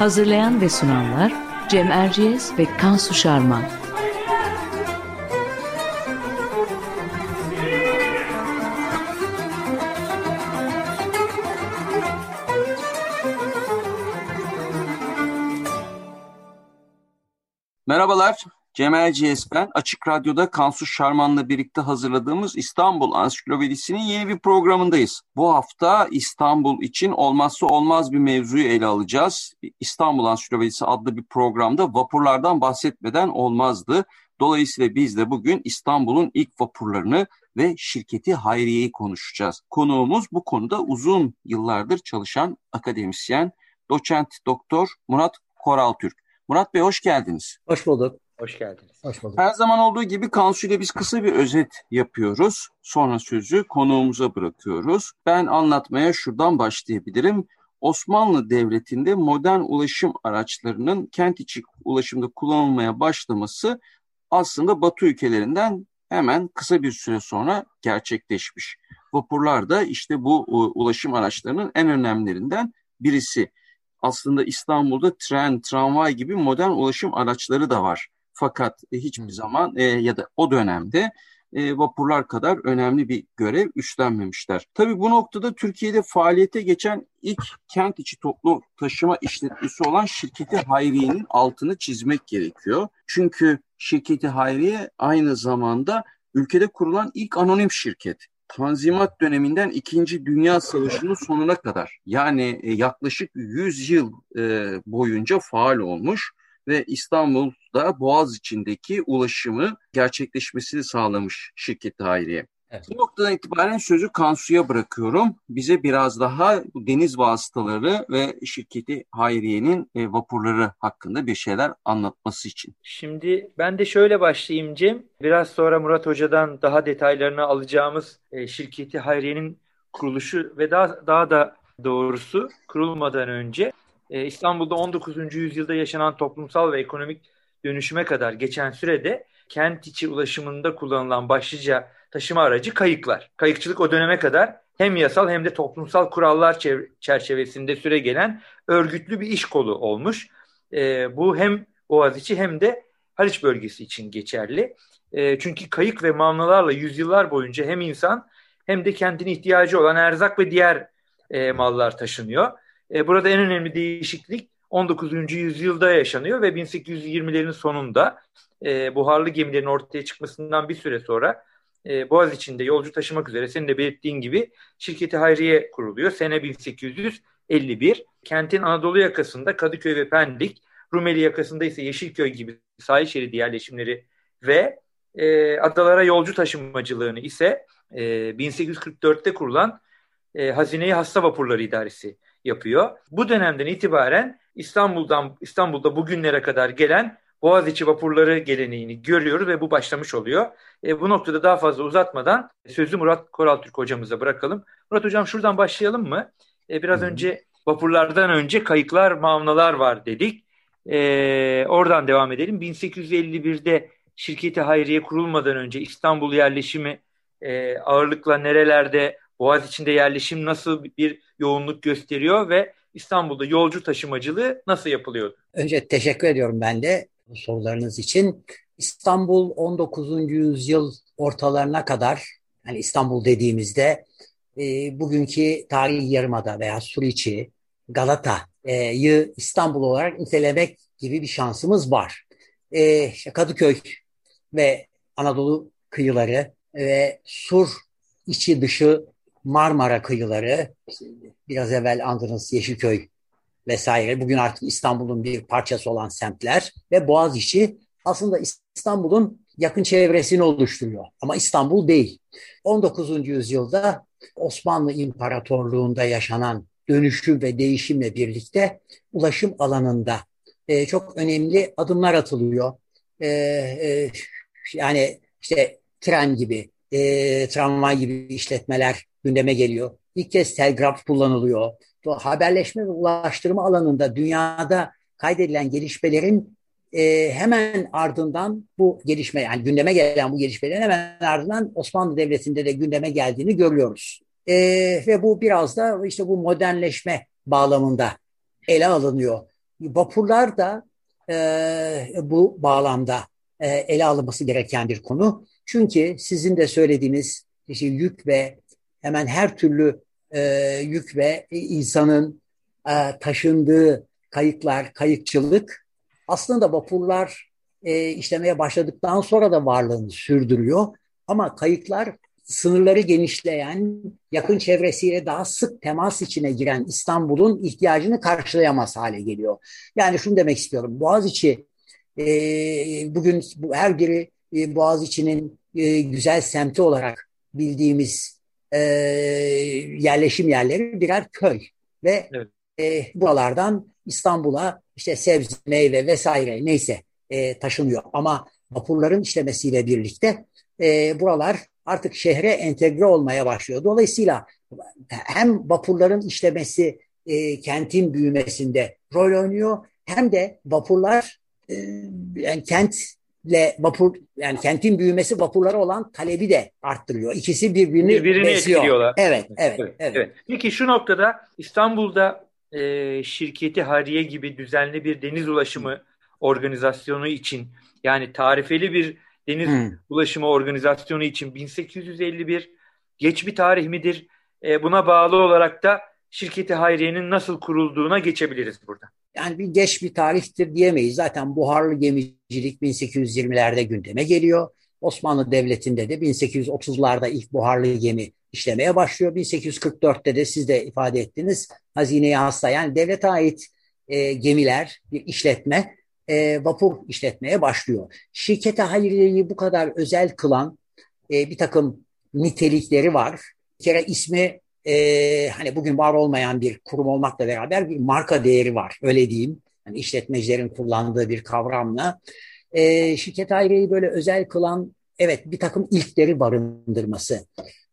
Hazırlayan ve sunanlar Cem Erciyes ve Kansu Şarman. Erciyes ben. Açık Radyo'da Kansu Şarman'la birlikte hazırladığımız İstanbul Ansiklopedisi'nin yeni bir programındayız. Bu hafta İstanbul için olmazsa olmaz bir mevzuyu ele alacağız. İstanbul Ansiklopedisi adlı bir programda vapurlardan bahsetmeden olmazdı. Dolayısıyla biz de bugün İstanbul'un ilk vapurlarını ve şirketi Hayriye'yi konuşacağız. Konuğumuz bu konuda uzun yıllardır çalışan akademisyen, doçent doktor Murat Koraltürk. Murat Bey hoş geldiniz. Hoş bulduk. Hoş geldiniz. Hoş bulduk. Her zaman olduğu gibi Kansu ile biz kısa bir özet yapıyoruz. Sonra sözü konuğumuza bırakıyoruz. Ben anlatmaya şuradan başlayabilirim. Osmanlı Devleti'nde modern ulaşım araçlarının kent içi ulaşımda kullanılmaya başlaması aslında Batı ülkelerinden hemen kısa bir süre sonra gerçekleşmiş. Vapurlar da işte bu ulaşım araçlarının en önemlilerinden birisi. Aslında İstanbul'da tren, tramvay gibi modern ulaşım araçları da var. Fakat e, hiçbir zaman e, ya da o dönemde e, vapurlar kadar önemli bir görev üstlenmemişler. Tabii bu noktada Türkiye'de faaliyete geçen ilk kent içi toplu taşıma işletmesi olan şirketi Hayriye'nin altını çizmek gerekiyor. Çünkü şirketi Hayriye aynı zamanda ülkede kurulan ilk anonim şirket. Tanzimat döneminden İkinci Dünya Savaşı'nın sonuna kadar yani e, yaklaşık 100 yıl e, boyunca faal olmuş ve İstanbul'da Boğaz içindeki ulaşımı gerçekleşmesini sağlamış şirket Hayriye. Evet. Bu noktadan itibaren sözü Kansu'ya bırakıyorum. Bize biraz daha deniz vasıtaları ve şirketi Hayriye'nin e, vapurları hakkında bir şeyler anlatması için. Şimdi ben de şöyle başlayayım Cem. Biraz sonra Murat Hoca'dan daha detaylarını alacağımız e, şirketi Hayriye'nin kuruluşu ve daha, daha da doğrusu kurulmadan önce e, İstanbul'da 19. yüzyılda yaşanan toplumsal ve ekonomik dönüşüme kadar geçen sürede kent içi ulaşımında kullanılan başlıca taşıma aracı kayıklar. Kayıkçılık o döneme kadar hem yasal hem de toplumsal kurallar çerçevesinde süre gelen örgütlü bir iş kolu olmuş. E, bu hem Boğaziçi hem de Haliç bölgesi için geçerli. E, çünkü kayık ve mamlalarla yüzyıllar boyunca hem insan hem de kentin ihtiyacı olan erzak ve diğer e, mallar taşınıyor. E, burada en önemli değişiklik 19. yüzyılda yaşanıyor ve 1820'lerin sonunda e, buharlı gemilerin ortaya çıkmasından bir süre sonra e, Boğaz içinde yolcu taşımak üzere senin de belirttiğin gibi şirketi Hayriye kuruluyor. Sene 1851. Kentin Anadolu yakasında Kadıköy ve Pendik, Rumeli yakasında ise Yeşilköy gibi sahil şeridi yerleşimleri ve e, adalara yolcu taşımacılığını ise e, 1844'te kurulan e, Hazineyi Hasta Vapurları İdaresi yapıyor. Bu dönemden itibaren İstanbul'dan İstanbul'da bugünlere kadar gelen Boğaziçi vapurları geleneğini görüyoruz ve bu başlamış oluyor. E, bu noktada daha fazla uzatmadan sözü Murat Koraltürk hocamıza bırakalım. Murat hocam şuradan başlayalım mı? E, biraz Hı-hı. önce vapurlardan önce kayıklar, mavnalar var dedik. E, oradan devam edelim. 1851'de şirketi Hayriye kurulmadan önce İstanbul yerleşimi e, ağırlıkla nerelerde, Boğaz içinde yerleşim nasıl bir yoğunluk gösteriyor ve İstanbul'da yolcu taşımacılığı nasıl yapılıyordu? Önce teşekkür ediyorum ben de sorularınız için. İstanbul 19. yüzyıl ortalarına kadar yani İstanbul dediğimizde e, bugünkü tarihi yarımada veya Suriçi, Galata'yı İstanbul olarak nitelemek gibi bir şansımız var. E, Kadıköy ve Anadolu kıyıları ve Sur içi dışı Marmara kıyıları, biraz evvel andınız Yeşilköy vesaire, bugün artık İstanbul'un bir parçası olan semtler ve Boğaziçi aslında İstanbul'un yakın çevresini oluşturuyor. Ama İstanbul değil. 19. yüzyılda Osmanlı İmparatorluğu'nda yaşanan dönüşüm ve değişimle birlikte ulaşım alanında e, çok önemli adımlar atılıyor. E, e, yani işte tren gibi, e, tramvay gibi işletmeler gündeme geliyor. İlk kez telgraf kullanılıyor. Haberleşme ve ulaştırma alanında dünyada kaydedilen gelişmelerin e, hemen ardından bu gelişme yani gündeme gelen bu gelişmelerin hemen ardından Osmanlı Devleti'nde de gündeme geldiğini görüyoruz. E, ve bu biraz da işte bu modernleşme bağlamında ele alınıyor. Vapurlar da e, bu bağlamda e, ele alınması gereken bir konu. Çünkü sizin de söylediğiniz işte yük ve hemen her türlü e, yük ve insanın e, taşındığı kayıklar, kayıkçılık aslında vapurlar e, işlemeye başladıktan sonra da varlığını sürdürüyor. Ama kayıklar sınırları genişleyen, yakın çevresiyle daha sık temas içine giren İstanbul'un ihtiyacını karşılayamaz hale geliyor. Yani şunu demek istiyorum. Boğaziçi e, bugün bu, her biri e, Boğaziçi'nin e, güzel semti olarak bildiğimiz e, yerleşim yerleri birer köy ve evet. e, buralardan İstanbul'a işte sebze, meyve vesaire neyse e, taşınıyor. Ama vapurların işlemesiyle birlikte e, buralar artık şehre entegre olmaya başlıyor. Dolayısıyla hem vapurların işlemesi e, kentin büyümesinde rol oynuyor hem de vapurlar e, yani kentle vapur yani kentin büyümesi vapurlara olan talebi de arttırıyor. İkisi birbirini, birbirini besliyor. etkiliyorlar. Evet, evet, evet, evet. evet. Peki şu noktada İstanbul'da e, şirketi Hariye gibi düzenli bir deniz ulaşımı organizasyonu için yani tarifeli bir deniz hmm. ulaşımı organizasyonu için 1851 geç bir tarih midir? E, buna bağlı olarak da şirketi Hayriye'nin nasıl kurulduğuna geçebiliriz burada. Yani bir geç bir tarihtir diyemeyiz. Zaten buharlı gemicilik 1820'lerde gündeme geliyor. Osmanlı Devleti'nde de 1830'larda ilk buharlı gemi işlemeye başlıyor. 1844'te de siz de ifade ettiniz hazineye hasta yani devlete ait e, gemiler bir işletme e, vapur işletmeye başlıyor. Şirkete hayriyeyi bu kadar özel kılan e, bir takım nitelikleri var. Bir kere ismi e, hani bugün var olmayan bir kurum olmakla beraber bir marka değeri var öyle diyeyim. Yani işletmecilerin kullandığı bir kavramla. E, şirket hayriyeyi böyle özel kılan evet bir takım ilkleri barındırması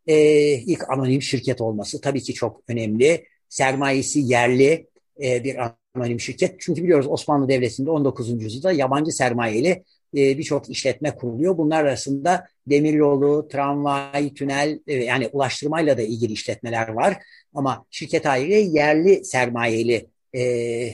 e, ilk anonim şirket olması tabii ki çok önemli. Sermayesi yerli e, bir anonim şirket. Çünkü biliyoruz Osmanlı Devleti'nde 19. yüzyılda yabancı sermayeli e, birçok işletme kuruluyor. Bunlar arasında demiryolu, tramvay, tünel e, yani ulaştırmayla da ilgili işletmeler var. Ama şirket ayrı yerli sermayeli e,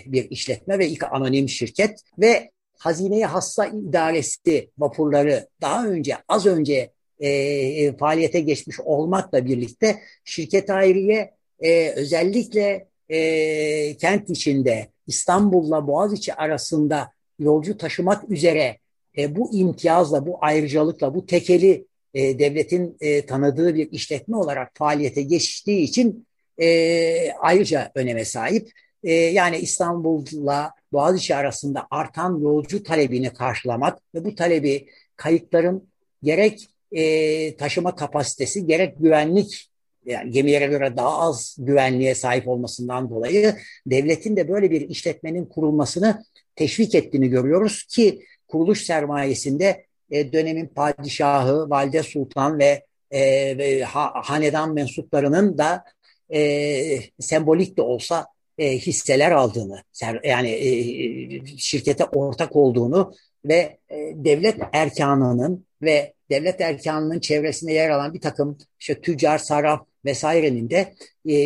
bir işletme ve ilk anonim şirket ve hazineye hassa idaresi vapurları daha önce az önce e, e, faaliyete geçmiş olmakla birlikte şirket ayrıye e, özellikle e, kent içinde İstanbul'la Boğaziçi arasında yolcu taşımak üzere e, bu imtiyazla, bu ayrıcalıkla, bu tekeli e, devletin e, tanıdığı bir işletme olarak faaliyete geçtiği için ayrıca öneme sahip. Yani İstanbul'la Boğaziçi arasında artan yolcu talebini karşılamak ve bu talebi kayıtların gerek taşıma kapasitesi gerek güvenlik yani gemilere göre daha az güvenliğe sahip olmasından dolayı devletin de böyle bir işletmenin kurulmasını teşvik ettiğini görüyoruz ki kuruluş sermayesinde e, dönemin padişahı, valide sultan ve, e, ve ha, hanedan mensuplarının da e, sembolik de olsa e, hisseler aldığını, yani e, şirkete ortak olduğunu ve e, devlet erkanının ve devlet erkanının çevresinde yer alan bir takım işte tüccar, sarraf vesairenin de e,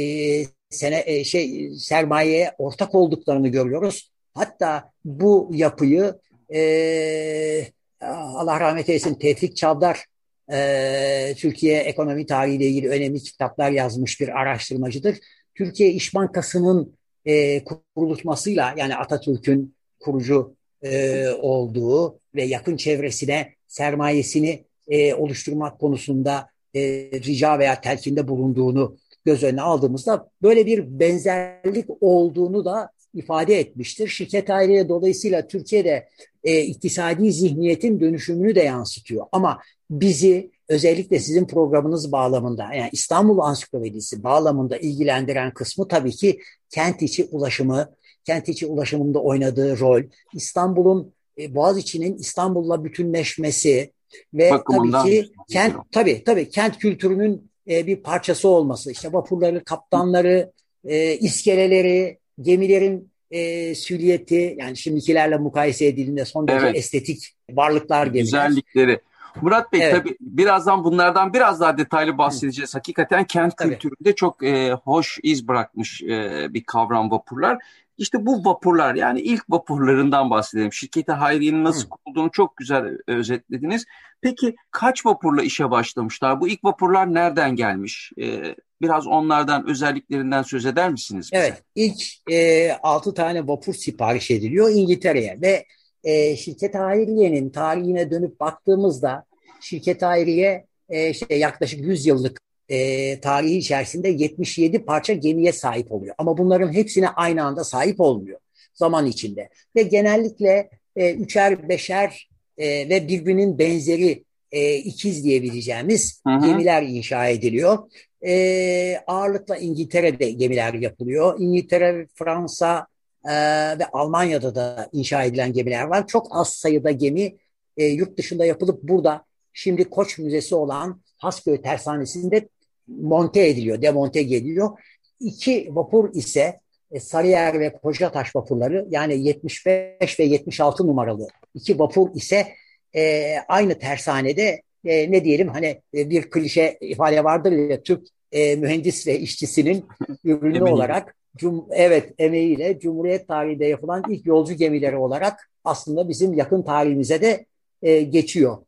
sene, e, şey sermayeye ortak olduklarını görüyoruz. Hatta bu yapıyı e, Allah rahmet eylesin Tevfik Çavdar e, Türkiye ekonomi tarihiyle ilgili önemli kitaplar yazmış bir araştırmacıdır. Türkiye İş Bankası'nın e, kurulmasıyla yani Atatürk'ün kurucu e, olduğu ve yakın çevresine sermayesini e, oluşturmak konusunda e, rica veya telkinde bulunduğunu göz önüne aldığımızda böyle bir benzerlik olduğunu da ifade etmiştir. Şirket ayrıya dolayısıyla Türkiye'de e, iktisadi zihniyetin dönüşümünü de yansıtıyor. Ama bizi özellikle sizin programınız bağlamında yani İstanbul Ansiklopedisi bağlamında ilgilendiren kısmı tabii ki kent içi ulaşımı, kent içi ulaşımında oynadığı rol, İstanbul'un e, Boğaziçi'nin İstanbul'la bütünleşmesi ve Bakımından tabii ki kent tabii tabii kent kültürünün e, bir parçası olması. İşte vapurları, kaptanları, e, iskeleleri, gemilerin e, süliyeti yani şimdikilerle mukayese edildiğinde son derece evet. estetik varlıklar gemiler. Güzellikleri. Murat Bey evet. tabii birazdan bunlardan biraz daha detaylı bahsedeceğiz. Hı. Hakikaten kent tabii. kültüründe çok e, hoş iz bırakmış e, bir kavram vapurlar. İşte bu vapurlar yani ilk vapurlarından bahsedelim. Şirketi Hayriye'nin nasıl Hı. kurulduğunu çok güzel özetlediniz. Peki kaç vapurla işe başlamışlar? Bu ilk vapurlar nereden gelmiş? Ee, biraz onlardan özelliklerinden söz eder misiniz? Bize? Evet ilk e, 6 tane vapur sipariş ediliyor İngiltere'ye ve e, şirket Hayriye'nin tarihine dönüp baktığımızda şirket Hayriye e, işte yaklaşık 100 yıllık e, tarihi içerisinde 77 parça gemiye sahip oluyor. Ama bunların hepsine aynı anda sahip olmuyor zaman içinde. Ve genellikle e, üçer, beşer e, ve birbirinin benzeri e, ikiz diyebileceğimiz hı hı. gemiler inşa ediliyor. E, ağırlıkla İngiltere'de gemiler yapılıyor. İngiltere, Fransa e, ve Almanya'da da inşa edilen gemiler var. Çok az sayıda gemi e, yurt dışında yapılıp burada şimdi Koç Müzesi olan Hasköy Tersanesi'nde monte ediliyor, demonte geliyor. İki vapur ise e, Sarıyer ve Kocataş vapurları yani 75 ve 76 numaralı iki vapur ise e, aynı tersanede e, ne diyelim hani e, bir klişe ifade vardır ya Türk e, mühendis ve işçisinin ürünü olarak cum evet emeğiyle Cumhuriyet tarihinde yapılan ilk yolcu gemileri olarak aslında bizim yakın tarihimize de e, geçiyor.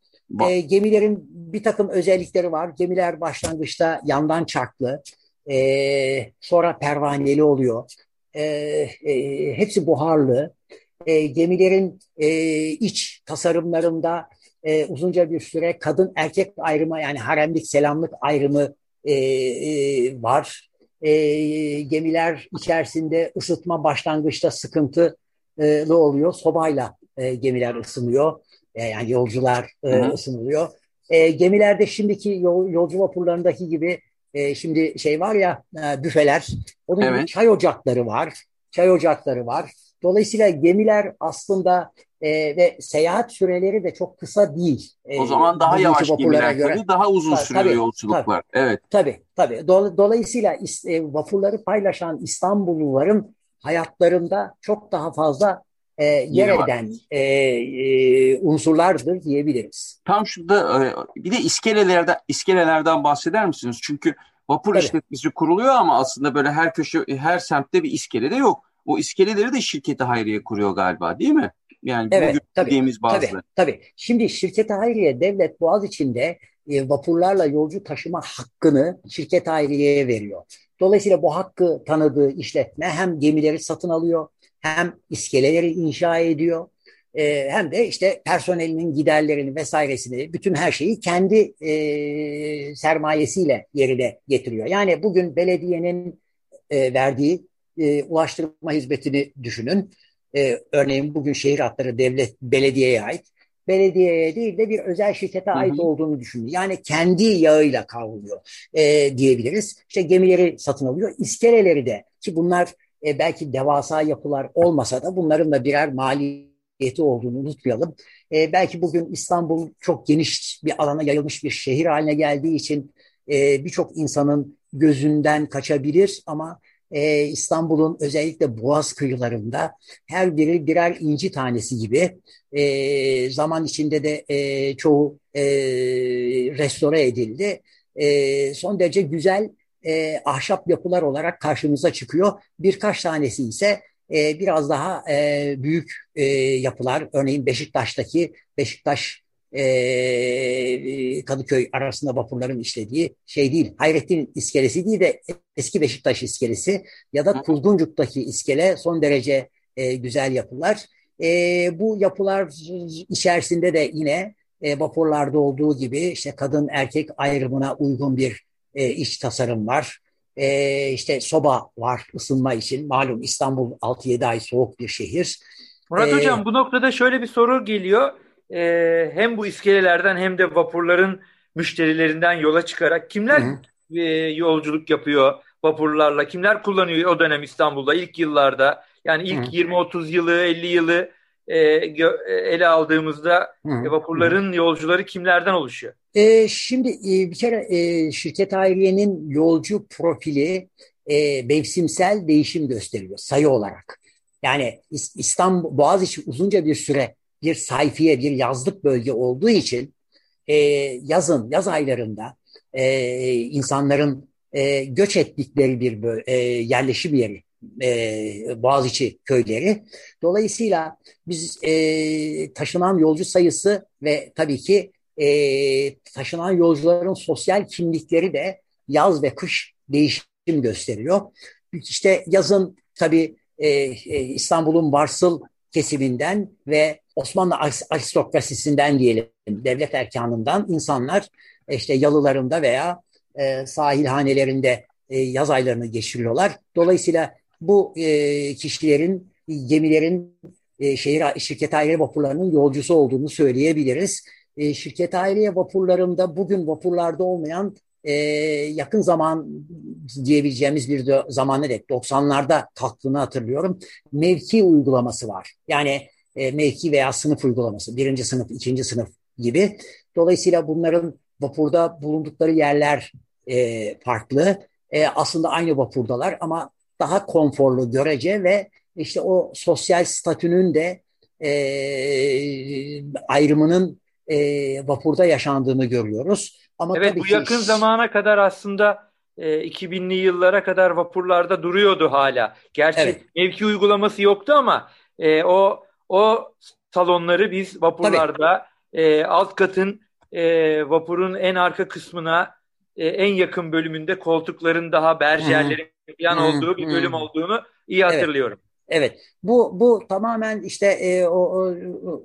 E, gemilerin bir takım özellikleri var. Gemiler başlangıçta yandan çarklı, e, sonra pervaneli oluyor. E, e, hepsi buharlı. E, gemilerin e, iç tasarımlarında e, uzunca bir süre kadın erkek ayrımı yani haremlik selamlık ayrımı e, e, var. E, gemiler içerisinde ısıtma başlangıçta sıkıntılı oluyor. Sobayla e, gemiler ısınıyor. E, yani yolcular e, ısınılıyor. E, gemilerde şimdiki yol, yolcu vapurlarındaki gibi e, şimdi şey var ya e, büfeler. Onun evet. çay ocakları var. Çay ocakları var. Dolayısıyla gemiler aslında e, ve seyahat süreleri de çok kısa değil. E, o zaman daha yavaş gemiler göre. tabii daha uzun tabii, sürüyor tabii, yolculuklar. Tabii, evet. Tabii tabii. Dolayısıyla e, vapurları paylaşan İstanbulluların hayatlarında çok daha fazla e, yer eden e, e, unsurlardır diyebiliriz. Tam şurada e, bir de iskelelerden iskelelerden bahseder misiniz? Çünkü vapur Tabii. işletmesi kuruluyor ama aslında böyle her köşe her semtte bir iskele de yok. O iskeleleri de şirketi Hayriye kuruyor galiba değil mi? Yani evet, tabii, bazı. Tabii, tabii. Şimdi şirketi Hayriye devlet boğaz içinde e, vapurlarla yolcu taşıma hakkını şirket Hayriye'ye veriyor. Dolayısıyla bu hakkı tanıdığı işletme hem gemileri satın alıyor hem iskeleleri inşa ediyor e, hem de işte personelinin giderlerini vesairesini bütün her şeyi kendi e, sermayesiyle yerine getiriyor. Yani bugün belediyenin e, verdiği e, ulaştırma hizmetini düşünün. E, örneğin bugün şehir hatları devlet belediyeye ait. Belediyeye değil de bir özel şirkete ait hı hı. olduğunu düşünün. Yani kendi yağıyla kavruluyor e, diyebiliriz. İşte gemileri satın alıyor. İskeleleri de ki bunlar e, belki devasa yapılar olmasa da bunların da birer maliyeti olduğunu unutmayalım. E, belki bugün İstanbul çok geniş bir alana yayılmış bir şehir haline geldiği için e, birçok insanın gözünden kaçabilir ama e, İstanbul'un özellikle Boğaz kıyılarında her biri birer inci tanesi gibi e, zaman içinde de e, çoğu e, restore edildi. E, son derece güzel e, ahşap yapılar olarak karşımıza çıkıyor. Birkaç tanesi ise e, biraz daha e, büyük e, yapılar. Örneğin Beşiktaş'taki Beşiktaş e, Kadıköy arasında vapurların işlediği şey değil. Hayrettin iskelesi değil de eski Beşiktaş iskelesi ya da Kuzguncuk'taki iskele son derece e, güzel yapılar. E, bu yapılar içerisinde de yine e, vapurlarda olduğu gibi işte kadın erkek ayrımına uygun bir e, iç tasarım var. E, işte soba var ısınma için. Malum İstanbul 6-7 ay soğuk bir şehir. Murat ee, Hocam bu noktada şöyle bir soru geliyor. Ee, hem bu iskelelerden hem de vapurların müşterilerinden yola çıkarak kimler hı hı. E, yolculuk yapıyor vapurlarla, kimler kullanıyor o dönem İstanbul'da ilk yıllarda yani ilk 20-30 yılı 50 yılı e, ele aldığımızda Hı. vapurların yolcuları kimlerden oluşuyor? E, şimdi e, bir kere e, şirket ailenin yolcu profili e, mevsimsel değişim gösteriyor sayı olarak. Yani İstanbul, Boğaziçi uzunca bir süre bir sayfiye, bir yazlık bölge olduğu için e, yazın, yaz aylarında e, insanların e, göç ettikleri bir e, yerleşim yeri e, Boğaziçi köyleri. Dolayısıyla biz e, taşınan yolcu sayısı ve tabii ki e, taşınan yolcuların sosyal kimlikleri de yaz ve kış değişim gösteriyor. İşte yazın tabii e, e, İstanbul'un varsıl kesiminden ve Osmanlı aristokrasisinden diyelim, devlet erkanından insanlar işte yalılarında veya e, sahilhanelerinde e, yaz aylarını geçiriyorlar. Dolayısıyla bu e, kişilerin, gemilerin e, şehir şirket aile vapurlarının yolcusu olduğunu söyleyebiliriz. E, şirket aile vapurlarında bugün vapurlarda olmayan e, yakın zaman diyebileceğimiz bir de zamana dek 90'larda kalktığını hatırlıyorum. Mevki uygulaması var. Yani e, mevki veya sınıf uygulaması. Birinci sınıf, ikinci sınıf gibi. Dolayısıyla bunların vapurda bulundukları yerler e, farklı. E, aslında aynı vapurdalar ama daha konforlu görece ve işte o sosyal statünün de e, ayrımının e, vapurda yaşandığını görüyoruz. Ama evet tabii bu yakın ki... zamana kadar aslında e, 2000'li yıllara kadar vapurlarda duruyordu hala. Gerçi evet. mevki uygulaması yoktu ama e, o o salonları biz vapurlarda e, alt katın e, vapurun en arka kısmına e, en yakın bölümünde koltukların daha berjerlerin yan olduğu bir bölüm olduğunu iyi hatırlıyorum. Evet. Evet, bu bu tamamen işte e, o, o,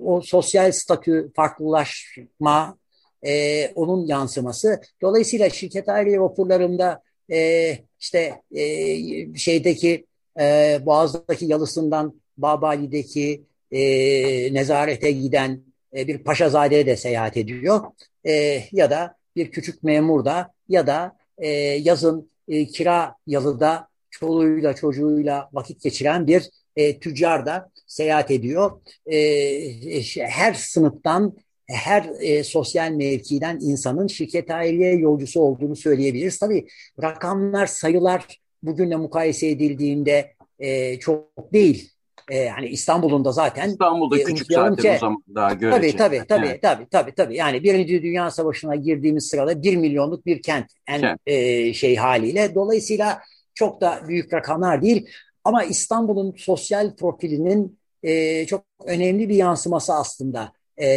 o sosyal statü farklılaşma, e, onun yansıması. Dolayısıyla şirket aile vapurlarında e, işte e, şeydeki e, Boğaz'daki yalısından Babali'deki e, nezarete giden e, bir paşazadeye de seyahat ediyor. E, ya da bir küçük memur da ya da e, yazın e, kira yalıda çoluğuyla çocuğuyla vakit geçiren bir e, tüccar da seyahat ediyor. E, e, her sınıftan, her e, sosyal mevkiden insanın şirket aileye yolcusu olduğunu söyleyebiliriz. Tabii rakamlar, sayılar bugünle mukayese edildiğinde e, çok değil. E, hani İstanbul'un da zaten İstanbul'da e, küçük zaten ki, o zaman daha görece. Tabii tabii tabii, evet. tabii tabii tabii. Yani Birinci Dünya Savaşı'na girdiğimiz sırada bir milyonluk bir kent en kent. E, şey haliyle. Dolayısıyla çok da büyük rakamlar değil. Ama İstanbul'un sosyal profilinin e, çok önemli bir yansıması aslında e,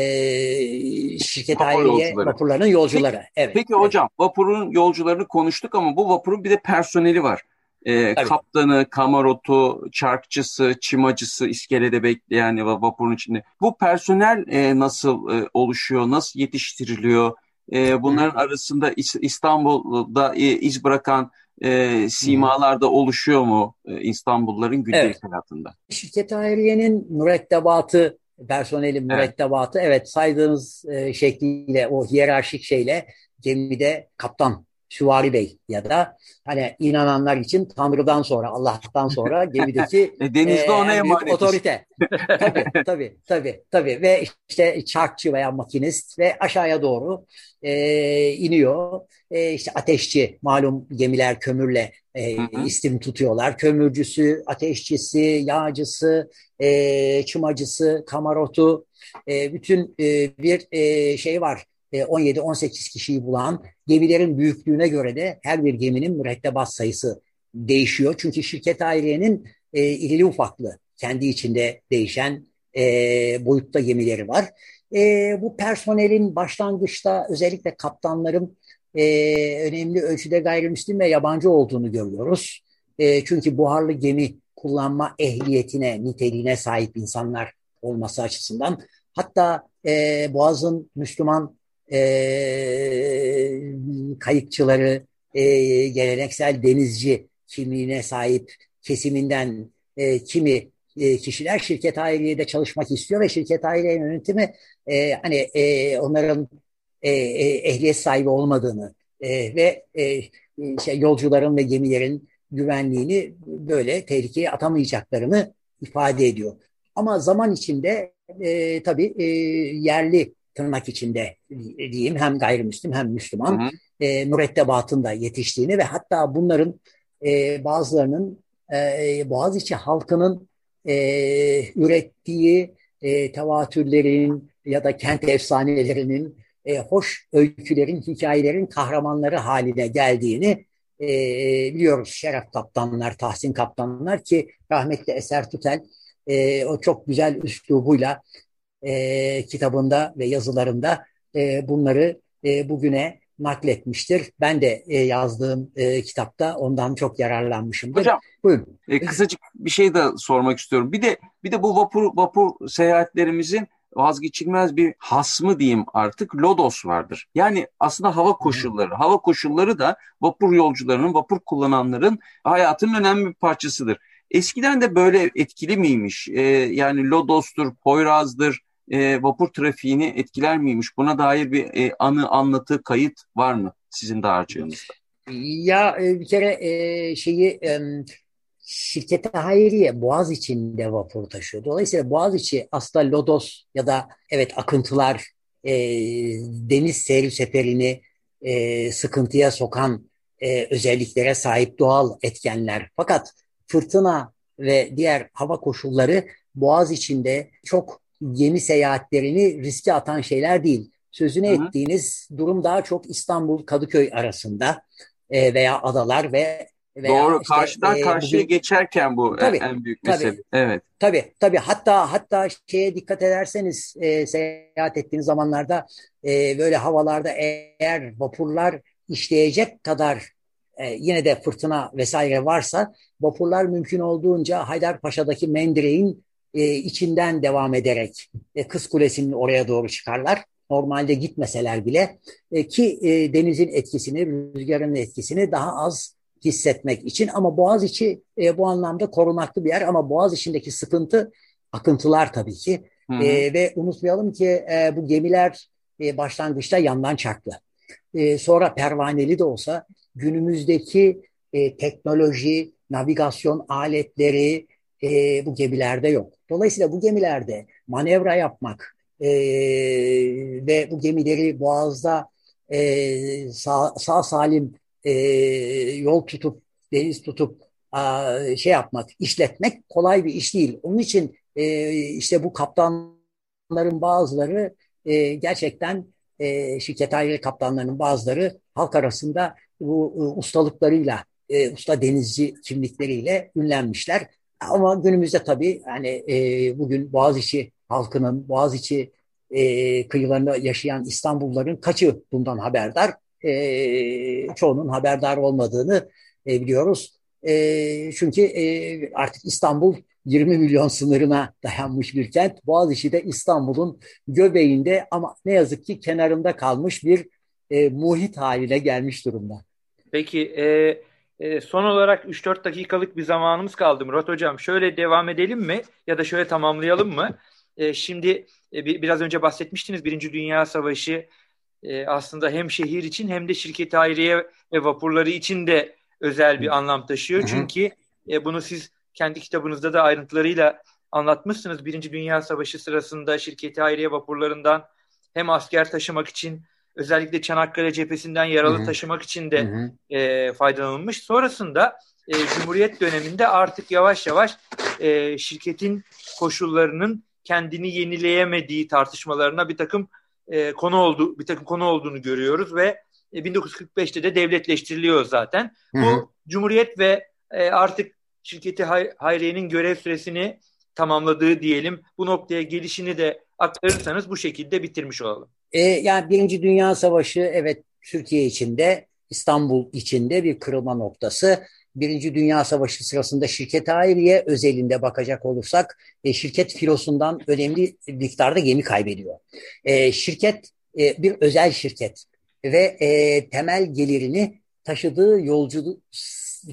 şirket Vapur aileye vapurlarının yolcuları. Peki, evet. Peki hocam vapurun yolcularını konuştuk ama bu vapurun bir de personeli var. E, kaptanı, kamarotu, çarkçısı, çimacısı, iskelede bekleyen vapurun içinde. Bu personel e, nasıl e, oluşuyor, nasıl yetiştiriliyor? E, bunların Hı. arasında İstanbul'da e, iz bırakan e, simalar da oluşuyor mu e, İstanbulluların gündelik evet. hayatında? Şirket ayrıyenin mürettebatı, personelin mürettebatı evet, evet saydığınız e, şekliyle o hiyerarşik şeyle gemide kaptan Süvari Bey ya da hani inananlar için Tanrı'dan sonra, Allah'tan sonra gemideki denizde e, ona emanet. otorite. tabii, tabii, tabii, tabii. Ve işte çarkçı veya makinist ve aşağıya doğru e, iniyor. E, işte ateşçi, malum gemiler kömürle e, istim tutuyorlar. Kömürcüsü, ateşçisi, yağcısı, e, çımacısı, kamarotu, e, bütün e, bir e, şey var 17-18 e, kişiyi bulan gemilerin büyüklüğüne göre de her bir geminin mürettebat sayısı değişiyor. Çünkü şirket ailenin e, irili ufaklı kendi içinde değişen e, boyutta gemileri var. E, bu personelin başlangıçta özellikle kaptanların e, önemli ölçüde gayrimüslim ve yabancı olduğunu görüyoruz. E, çünkü buharlı gemi kullanma ehliyetine, niteliğine sahip insanlar olması açısından. Hatta e, Boğaz'ın Müslüman e, kayıkçıları, e, geleneksel denizci kimliğine sahip kesiminden e, kimi e, kişiler şirket aileye de çalışmak istiyor ve şirket aile yönetimi e, hani e, onların e, e, ehliyet sahibi olmadığını e, ve e, şey, yolcuların ve gemilerin güvenliğini böyle tehlikeye atamayacaklarını ifade ediyor. Ama zaman içinde e, tabii e, yerli tırnak içinde diyeyim hem gayrimüslim hem Müslüman hı hı. E, mürettebatın da yetiştiğini ve hatta bunların e, bazılarının e, Boğaziçi halkının e, ürettiği e, tevatürlerin ya da kent efsanelerinin e, hoş öykülerin, hikayelerin kahramanları haline geldiğini e, biliyoruz. Şeref kaptanlar, Tahsin kaptanlar ki rahmetli Eser Tütel e, o çok güzel üslubuyla e, kitabında ve yazılarında e, bunları e, bugüne nakletmiştir. Ben de e, yazdığım e, kitapta ondan çok yararlanmışımdır. Hocam, Buyurun. E, kısacık bir şey de sormak istiyorum. Bir de bir de bu vapur vapur seyahatlerimizin vazgeçilmez bir hasmı diyeyim artık lodos vardır. Yani aslında hava koşulları. Hava koşulları da vapur yolcularının, vapur kullananların hayatının önemli bir parçasıdır. Eskiden de böyle etkili miymiş? Ee, yani lodostur, poyrazdır, e, vapur trafiğini etkiler miymiş? Buna dair bir e, anı, anlatı, kayıt var mı sizin dağarcığınızda? Ya e, bir kere e, şeyi e, şirkete hayriye Boğaz içinde vapur taşıyor. Dolayısıyla Boğaz içi aslında lodos ya da evet akıntılar e, deniz seyir seferini e, sıkıntıya sokan e, özelliklere sahip doğal etkenler. Fakat fırtına ve diğer hava koşulları Boğaz içinde çok gemi seyahatlerini riske atan şeyler değil. Sözünü Hı-hı. ettiğiniz durum daha çok İstanbul Kadıköy arasında e, veya adalar ve veya Doğru işte, karşıdan e, karşıya bugün, geçerken bu tabii, en büyük mesele. Tabii, evet. Tabii tabii hatta hatta şeye dikkat ederseniz e, seyahat ettiğiniz zamanlarda e, böyle havalarda eğer vapurlar işleyecek kadar e, yine de fırtına vesaire varsa vapurlar mümkün olduğunca Haydarpaşa'daki Mendireğin e, içinden devam ederek e, Kız Kulesi'nin oraya doğru çıkarlar. Normalde gitmeseler bile e, ki e, denizin etkisini, rüzgarın etkisini daha az hissetmek için ama Boğaziçi e, bu anlamda korunaklı bir yer ama Boğaz içindeki sıkıntı akıntılar tabii ki. E, ve unutmayalım ki e, bu gemiler e, başlangıçta yandan çarklı. E, sonra pervaneli de olsa günümüzdeki e, teknoloji, navigasyon aletleri e, bu gemilerde yok. Dolayısıyla bu gemilerde manevra yapmak e, ve bu gemileri boğazda e, sağ, sağ salim e, yol tutup, deniz tutup a, şey yapmak, işletmek kolay bir iş değil. Onun için e, işte bu kaptanların bazıları e, gerçekten e, şirket aile kaptanlarının bazıları halk arasında bu e, ustalıklarıyla, e, usta denizci kimlikleriyle ünlenmişler. Ama günümüzde tabii hani e, bugün Boğaziçi halkının, Boğaziçi e, kıyılarında yaşayan İstanbulluların kaçı bundan haberdar? E, çoğunun haberdar olmadığını e, biliyoruz. E, çünkü e, artık İstanbul 20 milyon sınırına dayanmış bir kent. Boğaziçi de İstanbul'un göbeğinde ama ne yazık ki kenarında kalmış bir e, muhit haline gelmiş durumda. Peki e, e, son olarak 3-4 dakikalık bir zamanımız kaldı Murat Hocam. Şöyle devam edelim mi ya da şöyle tamamlayalım mı? E, şimdi e, biraz önce bahsetmiştiniz Birinci Dünya Savaşı e, aslında hem şehir için hem de şirket ayrıye ve vapurları için de özel bir anlam taşıyor. Çünkü e, bunu siz kendi kitabınızda da ayrıntılarıyla anlatmışsınız. Birinci Dünya Savaşı sırasında şirketi ayrıye vapurlarından hem asker taşımak için özellikle Çanakkale cephesinden yaralı Hı-hı. taşımak için de e, faydalanılmış. Sonrasında e, Cumhuriyet döneminde artık yavaş yavaş e, şirketin koşullarının kendini yenileyemediği tartışmalarına bir takım e, konu oldu, bir takım konu olduğunu görüyoruz ve e, 1945'te de devletleştiriliyor zaten. Hı-hı. Bu Cumhuriyet ve e, artık şirketi Hay- Hayriye'nin görev süresini tamamladığı diyelim. Bu noktaya gelişini de aktarırsanız bu şekilde bitirmiş olalım. E, yani Birinci Dünya Savaşı evet Türkiye içinde, İstanbul içinde bir kırılma noktası. Birinci Dünya Savaşı sırasında şirket Hayriye özelinde bakacak olursak e, şirket filosundan önemli miktarda gemi kaybediyor. E, şirket e, bir özel şirket ve e, temel gelirini taşıdığı yolcu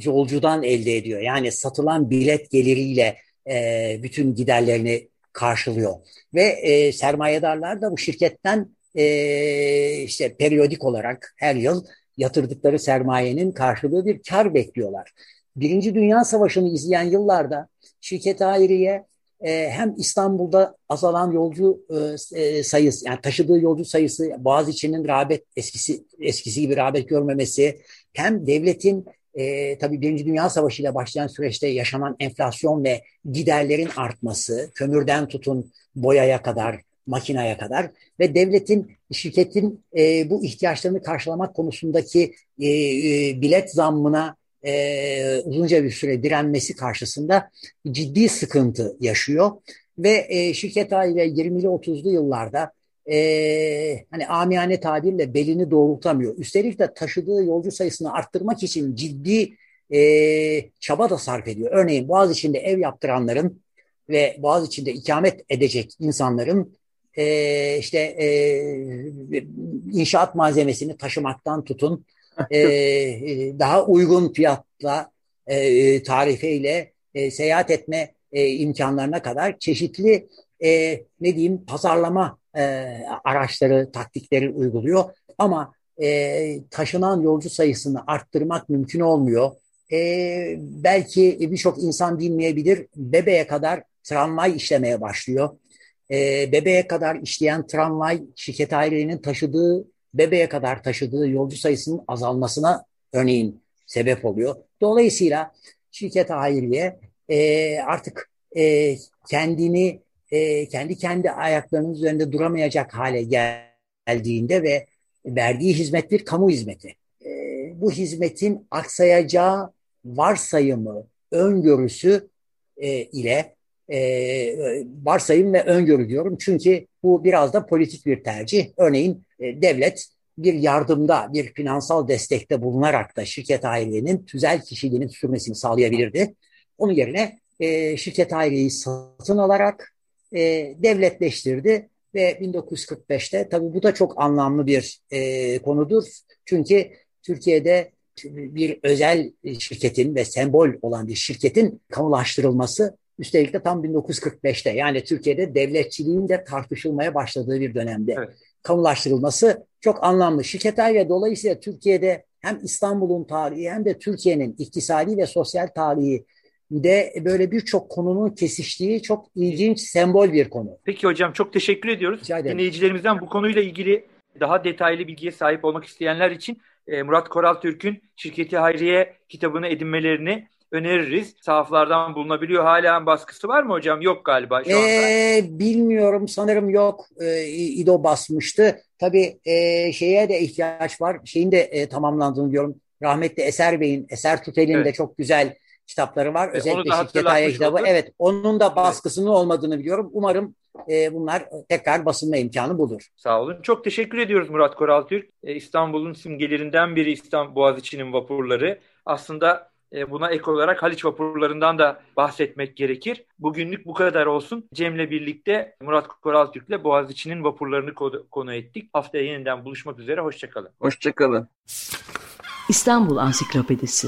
yolcudan elde ediyor. Yani satılan bilet geliriyle e, bütün giderlerini karşılıyor. Ve e, sermayedarlar da bu şirketten e, işte periyodik olarak her yıl yatırdıkları sermayenin karşılığı bir kar bekliyorlar. Birinci Dünya Savaşı'nı izleyen yıllarda şirket ayrıye e, hem İstanbul'da azalan yolcu e, e, sayısı yani taşıdığı yolcu sayısı Boğaziçi'nin rağbet eskisi eskisi gibi rağbet görmemesi hem devletin e, tabii Birinci Dünya Savaşı ile başlayan süreçte yaşanan enflasyon ve giderlerin artması, kömürden tutun boyaya kadar, makinaya kadar ve devletin, şirketin e, bu ihtiyaçlarını karşılamak konusundaki e, e, bilet zammına e, uzunca bir süre direnmesi karşısında ciddi sıkıntı yaşıyor. Ve e, şirket aile 20'li 30'lu yıllarda e, hani amiyane tabirle belini doğrultamıyor. Üstelik de taşıdığı yolcu sayısını arttırmak için ciddi e, çaba da sarf ediyor. Örneğin Boğaz içinde ev yaptıranların ve Boğaz içinde ikamet edecek insanların e, işte e, inşaat malzemesini taşımaktan tutun e, daha uygun fiyatla e, tarifeyle e, seyahat etme e, imkanlarına kadar çeşitli e, ne diyeyim pazarlama e, araçları, taktikleri uyguluyor. Ama e, taşınan yolcu sayısını arttırmak mümkün olmuyor. E, belki birçok insan bilmeyebilir. Bebeğe kadar tramvay işlemeye başlıyor. E, bebeğe kadar işleyen tramvay şirket ailelerinin taşıdığı bebeğe kadar taşıdığı yolcu sayısının azalmasına örneğin sebep oluyor. Dolayısıyla şirket hayriye e, artık e, kendini e, kendi kendi ayaklarının üzerinde duramayacak hale geldiğinde ve verdiği hizmet bir kamu hizmeti. E, bu hizmetin aksayacağı varsayımı, öngörüsü e, ile e, varsayım ve öngörü diyorum. Çünkü bu biraz da politik bir tercih. Örneğin e, devlet bir yardımda, bir finansal destekte bulunarak da şirket ailenin tüzel kişiliğinin sürmesini sağlayabilirdi. Onun yerine e, şirket aileyi satın alarak e, devletleştirdi ve 1945'te tabii bu da çok anlamlı bir e, konudur. Çünkü Türkiye'de bir özel şirketin ve sembol olan bir şirketin kamulaştırılması üstelik de tam 1945'te yani Türkiye'de devletçiliğin de tartışılmaya başladığı bir dönemde evet. kamulaştırılması çok anlamlı. Şirket ve dolayısıyla Türkiye'de hem İstanbul'un tarihi hem de Türkiye'nin iktisadi ve sosyal tarihi de böyle birçok konunun kesiştiği çok ilginç sembol bir konu. Peki hocam çok teşekkür ediyoruz. Dinleyicilerimizden bu konuyla ilgili daha detaylı bilgiye sahip olmak isteyenler için e, Murat Koral Türk'ün Şirketi Hayriye kitabını edinmelerini öneririz. Sahaflardan bulunabiliyor. Hala baskısı var mı hocam? Yok galiba şu anda. Ee, bilmiyorum sanırım yok. Ee, İdo basmıştı. Tabii e, şeye de ihtiyaç var. Şeyin de e, tamamlandığını diyorum. Rahmetli Eser Bey'in, Eser Tutel'in evet. de çok güzel kitapları var. E, Özellikle Şirket Aya kitabı. Evet, onun da baskısının evet. olmadığını biliyorum. Umarım e, bunlar tekrar basılma imkanı bulur. Sağ olun. Çok teşekkür ediyoruz Murat Koraltürk. E, İstanbul'un simgelerinden biri İstanbul Boğaziçi'nin vapurları. Aslında buna ek olarak Haliç vapurlarından da bahsetmek gerekir. Bugünlük bu kadar olsun. Cem'le birlikte Murat Koraltürk'le Boğaziçi'nin vapurlarını konu ettik. Haftaya yeniden buluşmak üzere. Hoşçakalın. Hoşçakalın. İstanbul Ansiklopedisi